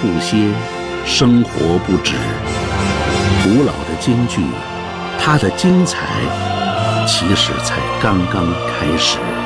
不歇生活不止。古老的京剧它的精彩其实才刚刚开始。